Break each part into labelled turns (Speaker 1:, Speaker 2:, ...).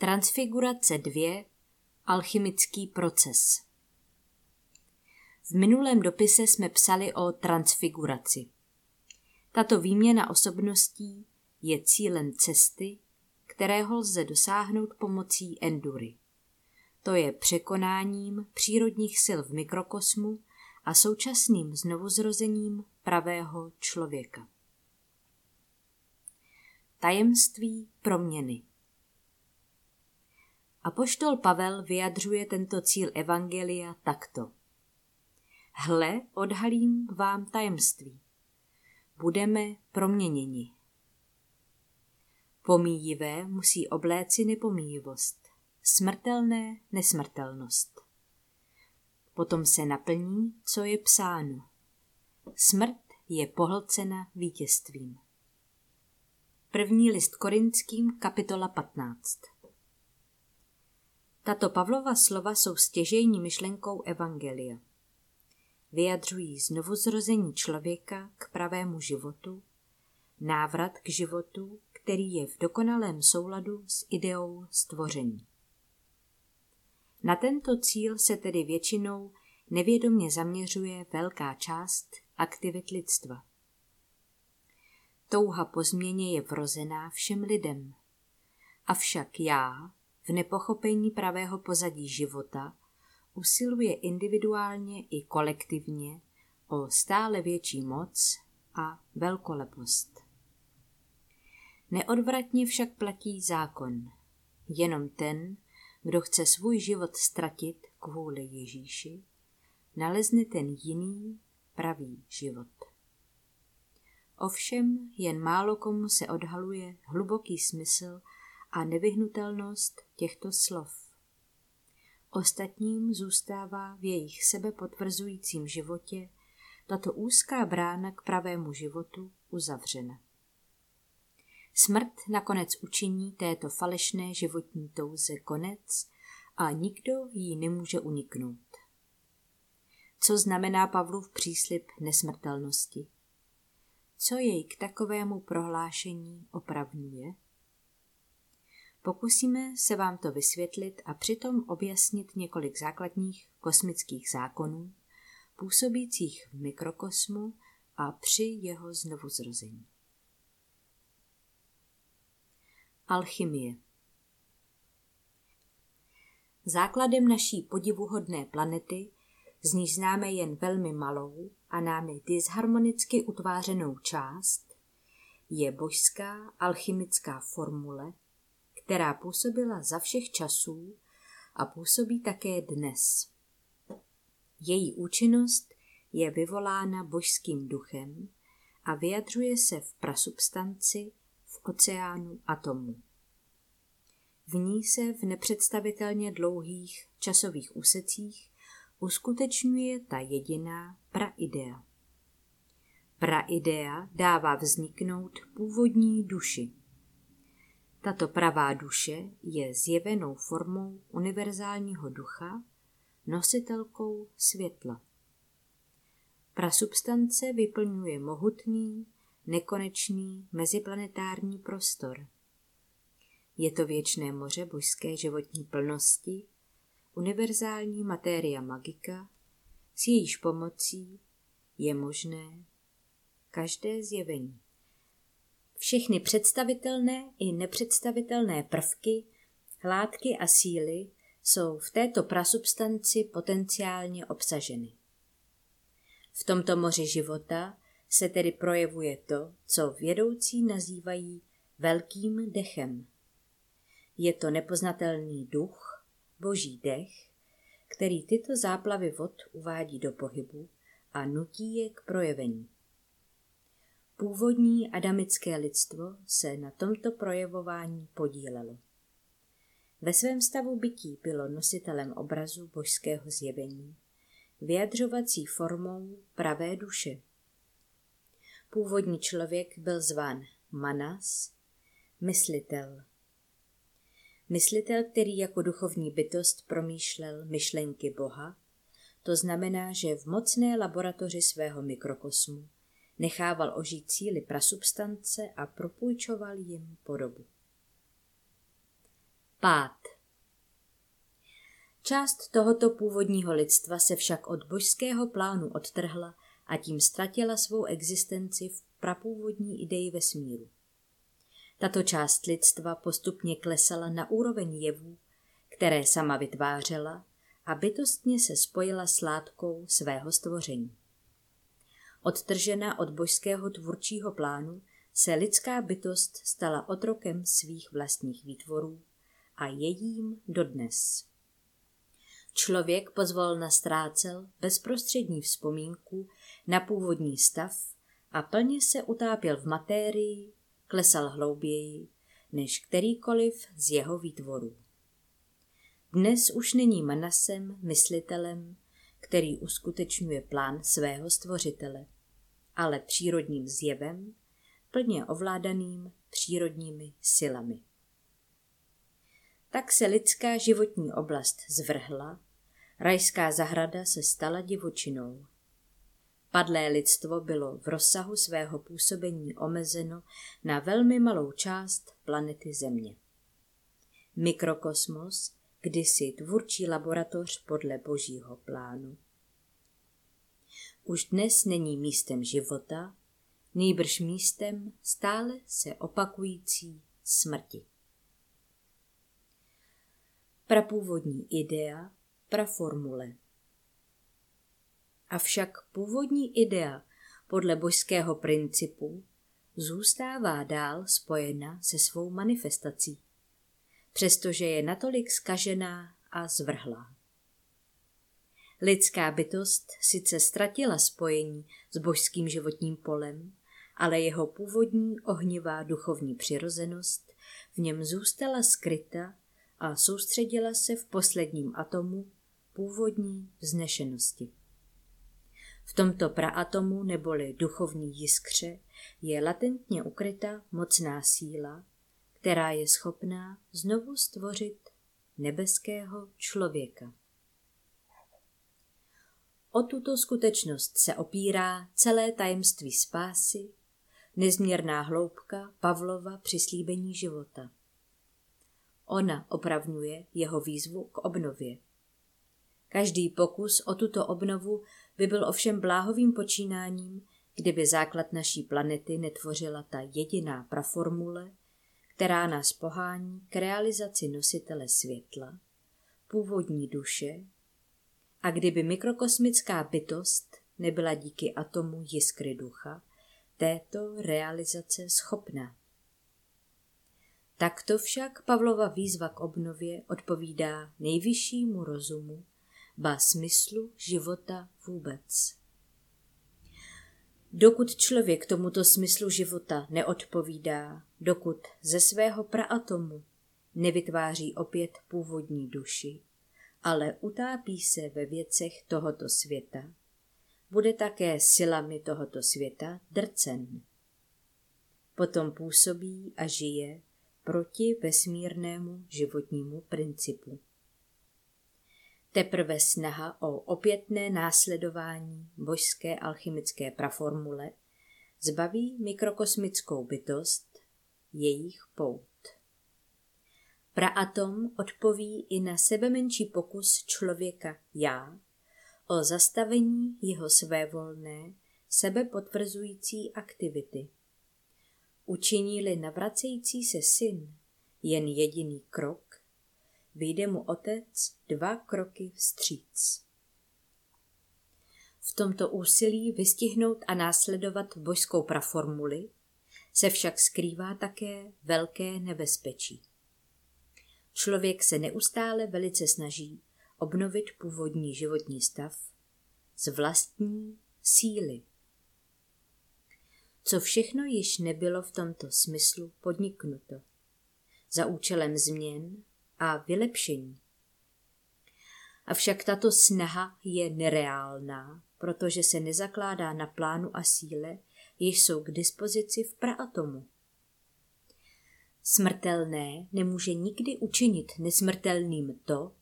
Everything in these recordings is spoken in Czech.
Speaker 1: Transfigurace 2. Alchymický proces V minulém dopise jsme psali o transfiguraci. Tato výměna osobností je cílem cesty, kterého lze dosáhnout pomocí endury. To je překonáním přírodních sil v mikrokosmu a současným znovuzrozením pravého člověka. Tajemství proměny Apoštol Pavel vyjadřuje tento cíl Evangelia takto. Hle, odhalím vám tajemství. Budeme proměněni. Pomíjivé musí obléci nepomíjivost, smrtelné nesmrtelnost. Potom se naplní, co je psáno. Smrt je pohlcena vítězstvím. První list korinským, kapitola 15. Tato Pavlova slova jsou stěžejní myšlenkou Evangelia. Vyjadřují znovuzrození člověka k pravému životu, návrat k životu, který je v dokonalém souladu s ideou stvoření. Na tento cíl se tedy většinou nevědomně zaměřuje velká část aktivit lidstva. Touha po změně je vrozená všem lidem. Avšak já, v nepochopení pravého pozadí života, usiluje individuálně i kolektivně o stále větší moc a velkolepost. Neodvratně však platí zákon. Jenom ten, kdo chce svůj život ztratit kvůli Ježíši, nalezne ten jiný pravý život. Ovšem jen málo komu se odhaluje hluboký smysl a nevyhnutelnost těchto slov. Ostatním zůstává v jejich sebepotvrzujícím životě tato úzká brána k pravému životu uzavřena. Smrt nakonec učiní této falešné životní touze konec a nikdo jí nemůže uniknout. Co znamená Pavlův příslip nesmrtelnosti? Co jej k takovému prohlášení opravňuje? Pokusíme se vám to vysvětlit a přitom objasnit několik základních kosmických zákonů, působících v mikrokosmu a při jeho znovuzrození. Alchymie Základem naší podivuhodné planety, z níž známe jen velmi malou a námi disharmonicky utvářenou část, je božská alchymická formule, která působila za všech časů a působí také dnes. Její účinnost je vyvolána božským duchem a vyjadřuje se v prasubstanci v oceánu atomů. V ní se v nepředstavitelně dlouhých časových úsecích uskutečňuje ta jediná praidea. Praidea dává vzniknout původní duši. Tato pravá duše je zjevenou formou univerzálního ducha, nositelkou světla. Prasubstance vyplňuje mohutný, nekonečný meziplanetární prostor. Je to věčné moře božské životní plnosti, univerzální matéria magika, s jejíž pomocí je možné každé zjevení. Všechny představitelné i nepředstavitelné prvky, hládky a síly jsou v této prasubstanci potenciálně obsaženy. V tomto moři života se tedy projevuje to, co vědoucí nazývají velkým dechem. Je to nepoznatelný duch, boží dech, který tyto záplavy vod uvádí do pohybu a nutí je k projevení. Původní adamické lidstvo se na tomto projevování podílelo. Ve svém stavu bytí bylo nositelem obrazu božského zjevení, vyjadřovací formou pravé duše. Původní člověk byl zván Manas, myslitel. Myslitel, který jako duchovní bytost promýšlel myšlenky Boha, to znamená, že v mocné laboratoři svého mikrokosmu nechával ožít síly prasubstance a propůjčoval jim podobu. Pád Část tohoto původního lidstva se však od božského plánu odtrhla a tím ztratila svou existenci v prapůvodní ideji vesmíru. Tato část lidstva postupně klesala na úroveň jevů, které sama vytvářela a bytostně se spojila s látkou svého stvoření. Odtržena od božského tvůrčího plánu se lidská bytost stala otrokem svých vlastních výtvorů a jedím dodnes. Člověk pozvolna ztrácel bezprostřední vzpomínku na původní stav a plně se utápěl v matérii, klesal hlouběji než kterýkoliv z jeho výtvorů. Dnes už není Manasem myslitelem, který uskutečňuje plán svého stvořitele, ale přírodním zjevem, plně ovládaným přírodními silami. Tak se lidská životní oblast zvrhla, rajská zahrada se stala divočinou. Padlé lidstvo bylo v rozsahu svého působení omezeno na velmi malou část planety Země. Mikrokosmos, kdysi tvůrčí laboratoř podle božího plánu. Už dnes není místem života, nýbrž místem stále se opakující smrti. Prapůvodní idea, praformule. Avšak původní idea podle božského principu zůstává dál spojena se svou manifestací, přestože je natolik skažená a zvrhlá. Lidská bytost sice ztratila spojení s božským životním polem, ale jeho původní ohnivá duchovní přirozenost v něm zůstala skryta a soustředila se v posledním atomu původní vznešenosti. V tomto praatomu neboli duchovní jiskře je latentně ukryta mocná síla, která je schopná znovu stvořit nebeského člověka. O tuto skutečnost se opírá celé tajemství spásy, nezměrná hloubka Pavlova přislíbení života. Ona opravňuje jeho výzvu k obnově. Každý pokus o tuto obnovu by byl ovšem bláhovým počínáním, kdyby základ naší planety netvořila ta jediná praformule, která nás pohání k realizaci nositele světla, původní duše, a kdyby mikrokosmická bytost nebyla díky atomu jiskry ducha této realizace schopná. Takto však Pavlova výzva k obnově odpovídá nejvyššímu rozumu, ba smyslu života vůbec. Dokud člověk tomuto smyslu života neodpovídá, dokud ze svého praatomu nevytváří opět původní duši, ale utápí se ve věcech tohoto světa, bude také silami tohoto světa drcen. Potom působí a žije proti vesmírnému životnímu principu. Teprve snaha o opětné následování božské alchymické praformule zbaví mikrokosmickou bytost jejich pout. Praatom odpoví i na sebemenší pokus člověka já o zastavení jeho svévolné, sebepotvrzující aktivity. Učiní-li navracející se syn jen jediný krok, vyjde mu otec dva kroky vstříc. V tomto úsilí vystihnout a následovat božskou praformuli se však skrývá také velké nebezpečí. Člověk se neustále velice snaží obnovit původní životní stav z vlastní síly. Co všechno již nebylo v tomto smyslu podniknuto za účelem změn a vylepšení. Avšak tato snaha je nereálná, protože se nezakládá na plánu a síle, jež jsou k dispozici v praatomu. Smrtelné nemůže nikdy učinit nesmrtelným to,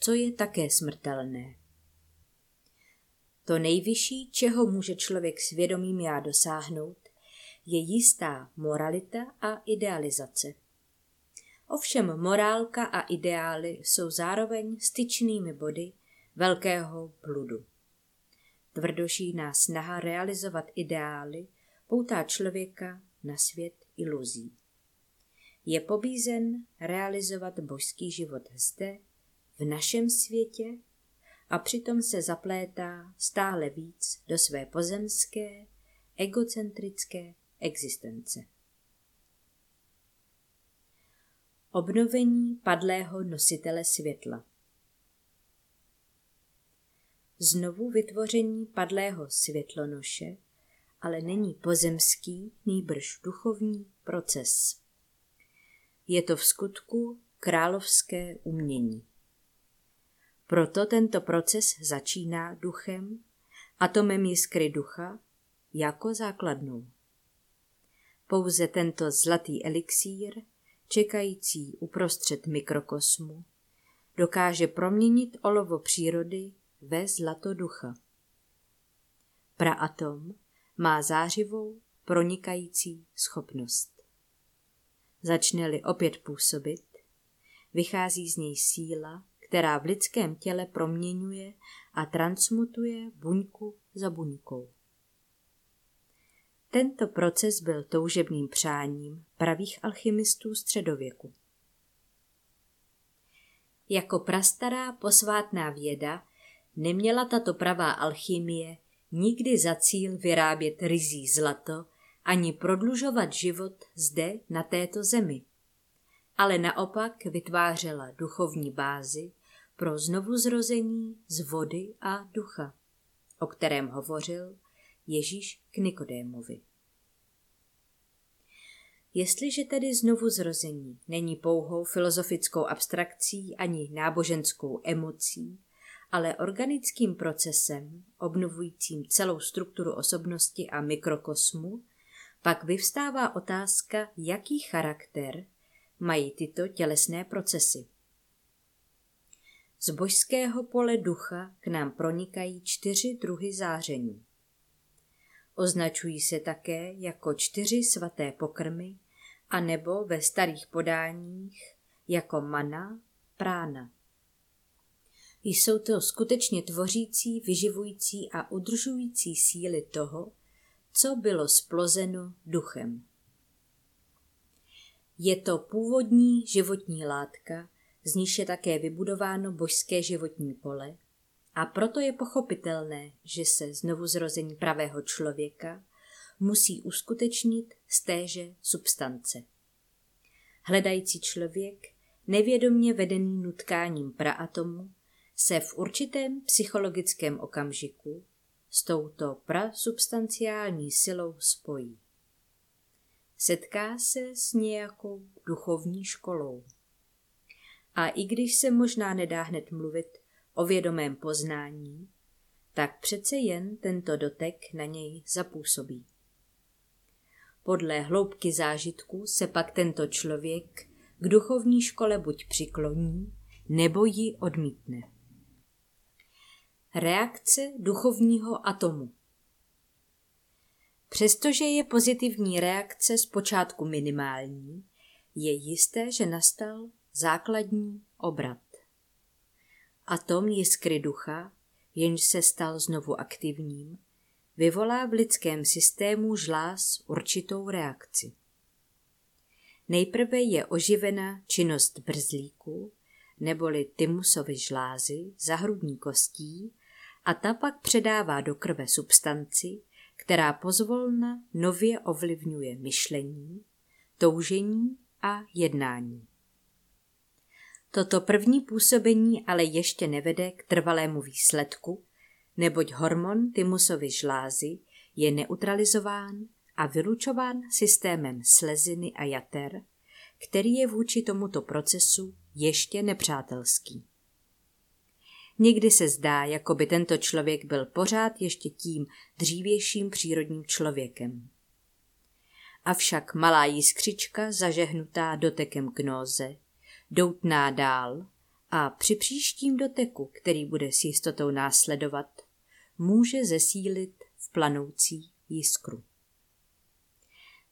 Speaker 1: co je také smrtelné. To nejvyšší, čeho může člověk svědomím já dosáhnout, je jistá moralita a idealizace. Ovšem morálka a ideály jsou zároveň styčnými body velkého bludu. Tvrdošíná snaha realizovat ideály poutá člověka na svět iluzí. Je pobízen realizovat božský život zde, v našem světě, a přitom se zaplétá stále víc do své pozemské, egocentrické existence. Obnovení padlého nositele světla Znovu vytvoření padlého světlonoše ale není pozemský, nýbrž duchovní proces. Je to v skutku královské umění. Proto tento proces začíná duchem, atomem jiskry ducha, jako základnou. Pouze tento zlatý elixír, čekající uprostřed mikrokosmu, dokáže proměnit olovo přírody ve zlato ducha. Praatom má zářivou pronikající schopnost. Začne-li opět působit, vychází z něj síla, která v lidském těle proměňuje a transmutuje buňku za buňkou. Tento proces byl toužebným přáním pravých alchymistů středověku. Jako prastará posvátná věda neměla tato pravá alchymie nikdy za cíl vyrábět rizí zlato ani prodlužovat život zde na této zemi, ale naopak vytvářela duchovní bázi pro znovuzrození z vody a ducha, o kterém hovořil Ježíš k Nikodémovi. Jestliže tedy znovu zrození není pouhou filozofickou abstrakcí ani náboženskou emocí, ale organickým procesem, obnovujícím celou strukturu osobnosti a mikrokosmu, pak vyvstává otázka, jaký charakter mají tyto tělesné procesy. Z božského pole ducha k nám pronikají čtyři druhy záření. Označují se také jako čtyři svaté pokrmy a nebo ve starých podáních jako mana, prána. Jsou to skutečně tvořící, vyživující a udržující síly toho, co bylo splozeno duchem. Je to původní životní látka, z níž je také vybudováno božské životní pole, a proto je pochopitelné, že se znovu zrození pravého člověka musí uskutečnit z téže substance. Hledající člověk, nevědomně vedený nutkáním praatomu, se v určitém psychologickém okamžiku s touto prasubstanciální silou spojí. Setká se s nějakou duchovní školou. A i když se možná nedá hned mluvit o vědomém poznání, tak přece jen tento dotek na něj zapůsobí. Podle hloubky zážitku se pak tento člověk k duchovní škole buď přikloní, nebo ji odmítne. Reakce duchovního atomu Přestože je pozitivní reakce zpočátku minimální, je jisté, že nastal základní obrat. Atom jiskry ducha, jenž se stal znovu aktivním, vyvolá v lidském systému žláz určitou reakci. Nejprve je oživena činnost brzlíku, neboli tymusovy žlázy za hrudní kostí a ta pak předává do krve substanci, která pozvolna nově ovlivňuje myšlení, toužení a jednání. Toto první působení ale ještě nevede k trvalému výsledku, neboť hormon tymusovy žlázy je neutralizován a vylučován systémem sleziny a jater, který je vůči tomuto procesu ještě nepřátelský. Někdy se zdá, jako by tento člověk byl pořád ještě tím dřívějším přírodním člověkem. Avšak malá jiskřička zažehnutá dotekem gnóze, doutná dál a při příštím doteku, který bude s jistotou následovat, může zesílit v planoucí jiskru.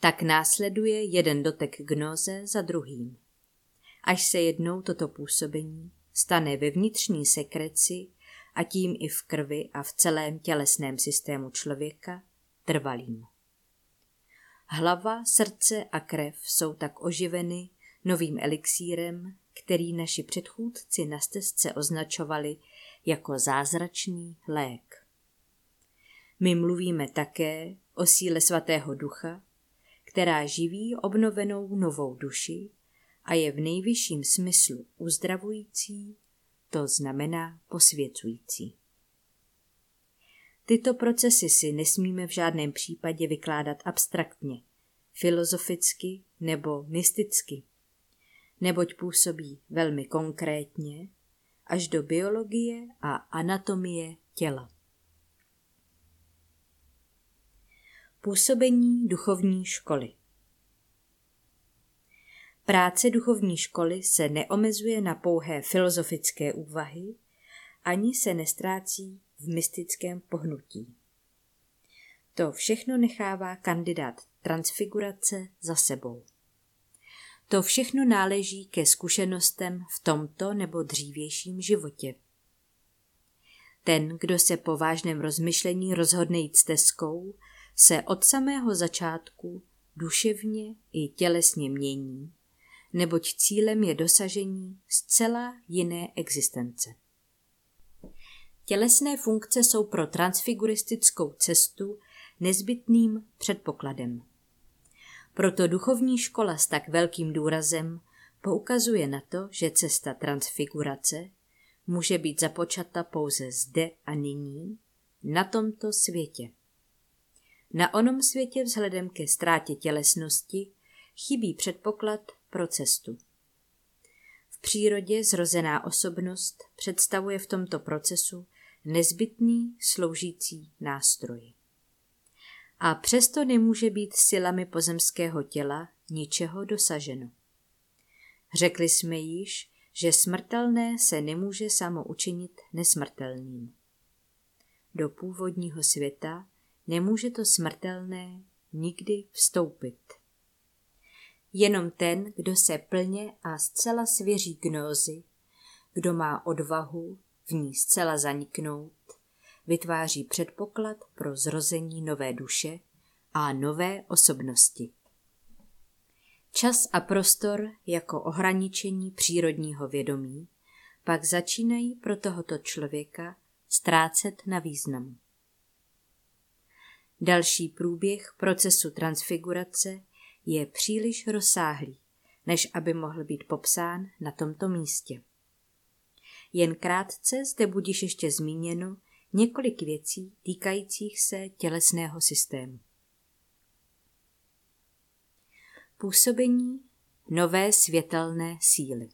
Speaker 1: Tak následuje jeden dotek gnoze za druhým. až se jednou toto působení stane ve vnitřní sekreci a tím i v krvi a v celém tělesném systému člověka trvalým. Hlava, srdce a krev jsou tak oživeny novým elixírem, který naši předchůdci na stezce označovali jako zázračný lék. My mluvíme také o síle svatého ducha, která živí obnovenou novou duši a je v nejvyšším smyslu uzdravující, to znamená posvěcující. Tyto procesy si nesmíme v žádném případě vykládat abstraktně, filozoficky nebo mysticky, neboť působí velmi konkrétně až do biologie a anatomie těla. Působení duchovní školy Práce duchovní školy se neomezuje na pouhé filozofické úvahy, ani se nestrácí v mystickém pohnutí. To všechno nechává kandidát transfigurace za sebou. To všechno náleží ke zkušenostem v tomto nebo dřívějším životě. Ten, kdo se po vážném rozmyšlení rozhodne jít stezkou, se od samého začátku duševně i tělesně mění, neboť cílem je dosažení zcela jiné existence. Tělesné funkce jsou pro transfiguristickou cestu nezbytným předpokladem. Proto duchovní škola s tak velkým důrazem poukazuje na to, že cesta transfigurace může být započata pouze zde a nyní, na tomto světě. Na onom světě vzhledem ke ztrátě tělesnosti chybí předpoklad pro cestu. V přírodě zrozená osobnost představuje v tomto procesu nezbytný sloužící nástroj. A přesto nemůže být silami pozemského těla ničeho dosaženo. Řekli jsme již, že smrtelné se nemůže samo učinit nesmrtelným. Do původního světa nemůže to smrtelné nikdy vstoupit. Jenom ten, kdo se plně a zcela svěří gnózy, kdo má odvahu v ní zcela zaniknout, vytváří předpoklad pro zrození nové duše a nové osobnosti. Čas a prostor jako ohraničení přírodního vědomí pak začínají pro tohoto člověka ztrácet na významu. Další průběh procesu transfigurace je příliš rozsáhlý, než aby mohl být popsán na tomto místě. Jen krátce zde budíš ještě zmíněno několik věcí týkajících se tělesného systému. Působení nové světelné síly.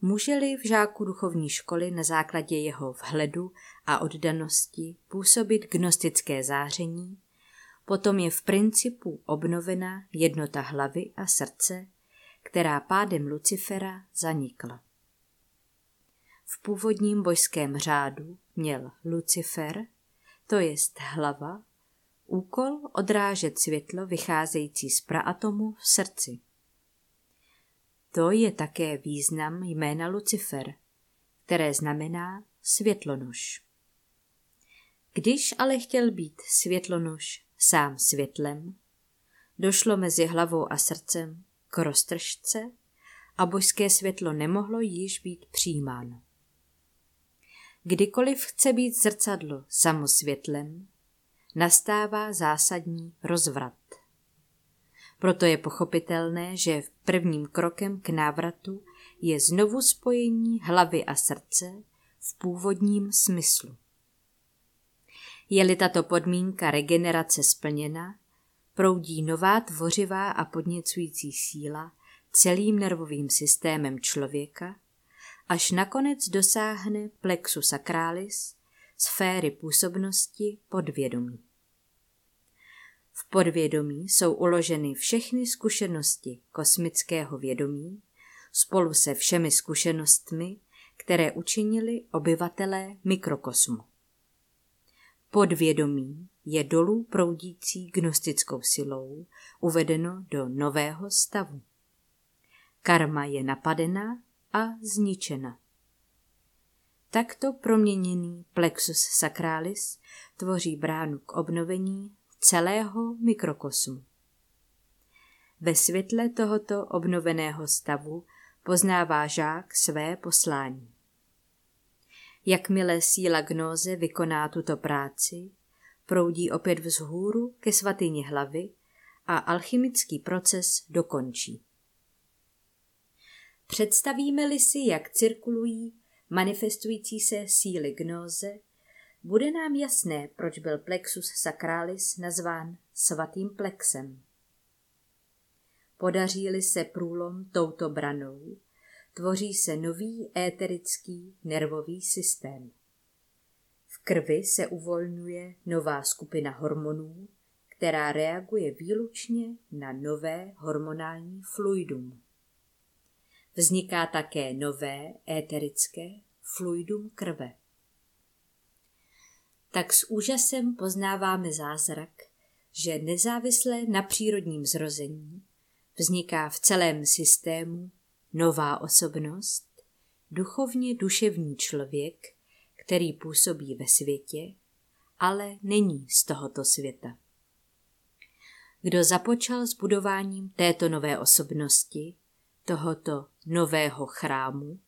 Speaker 1: Může-li v žáku duchovní školy na základě jeho vhledu a oddanosti působit gnostické záření, potom je v principu obnovena jednota hlavy a srdce, která pádem Lucifera zanikla. V původním božském řádu měl Lucifer, to jest hlava, úkol odrážet světlo vycházející z praatomu v srdci. To je také význam jména Lucifer, které znamená světlonož. Když ale chtěl být světlonož sám světlem, došlo mezi hlavou a srdcem k roztržce a božské světlo nemohlo již být přijímáno. Kdykoliv chce být zrcadlo samosvětlem, nastává zásadní rozvrat. Proto je pochopitelné, že prvním krokem k návratu je znovu spojení hlavy a srdce v původním smyslu. Je-li tato podmínka regenerace splněna, proudí nová tvořivá a podněcující síla celým nervovým systémem člověka, až nakonec dosáhne plexu sacralis, sféry působnosti podvědomí. V podvědomí jsou uloženy všechny zkušenosti kosmického vědomí spolu se všemi zkušenostmi, které učinili obyvatelé mikrokosmu. Podvědomí je dolů proudící gnostickou silou uvedeno do nového stavu. karma je napadena a zničena. Takto proměněný plexus sacralis tvoří bránu k obnovení celého mikrokosmu. Ve světle tohoto obnoveného stavu poznává žák své poslání. Jakmile síla gnóze vykoná tuto práci, proudí opět vzhůru ke svatyni hlavy a alchymický proces dokončí. Představíme-li si, jak cirkulují manifestující se síly gnóze, bude nám jasné, proč byl plexus sacralis nazván svatým plexem. Podaří-li se průlom touto branou, tvoří se nový éterický nervový systém. V krvi se uvolňuje nová skupina hormonů, která reaguje výlučně na nové hormonální fluidum. Vzniká také nové éterické fluidum krve. Tak s úžasem poznáváme zázrak, že nezávisle na přírodním zrození vzniká v celém systému nová osobnost, duchovně duševní člověk, který působí ve světě, ale není z tohoto světa. Kdo započal s budováním této nové osobnosti, tohoto nového chrámu,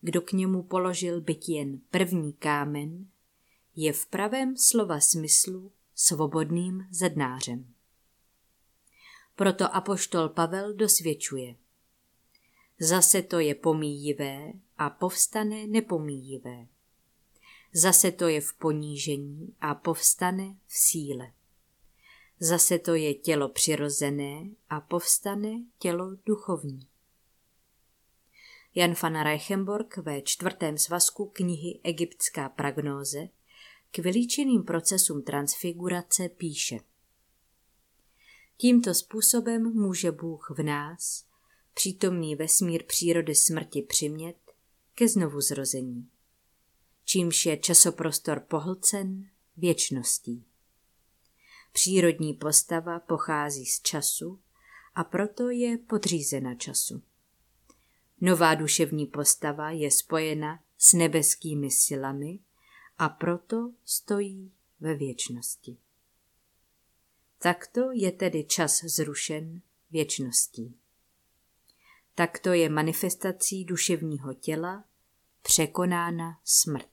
Speaker 1: kdo k němu položil byt jen první kámen, je v pravém slova smyslu svobodným zednářem. Proto apoštol Pavel dosvědčuje. Zase to je pomíjivé a povstane nepomíjivé. Zase to je v ponížení a povstane v síle. Zase to je tělo přirozené a povstane tělo duchovní. Jan van Reichenborg ve čtvrtém svazku knihy Egyptská pragnóze k vylíčeným procesům transfigurace píše Tímto způsobem může Bůh v nás, přítomný vesmír přírody smrti přimět, ke znovu zrození. Čímž je časoprostor pohlcen věčností. Přírodní postava pochází z času a proto je podřízena času. Nová duševní postava je spojena s nebeskými silami a proto stojí ve věčnosti. Takto je tedy čas zrušen věčností. Takto je manifestací duševního těla překonána smrt.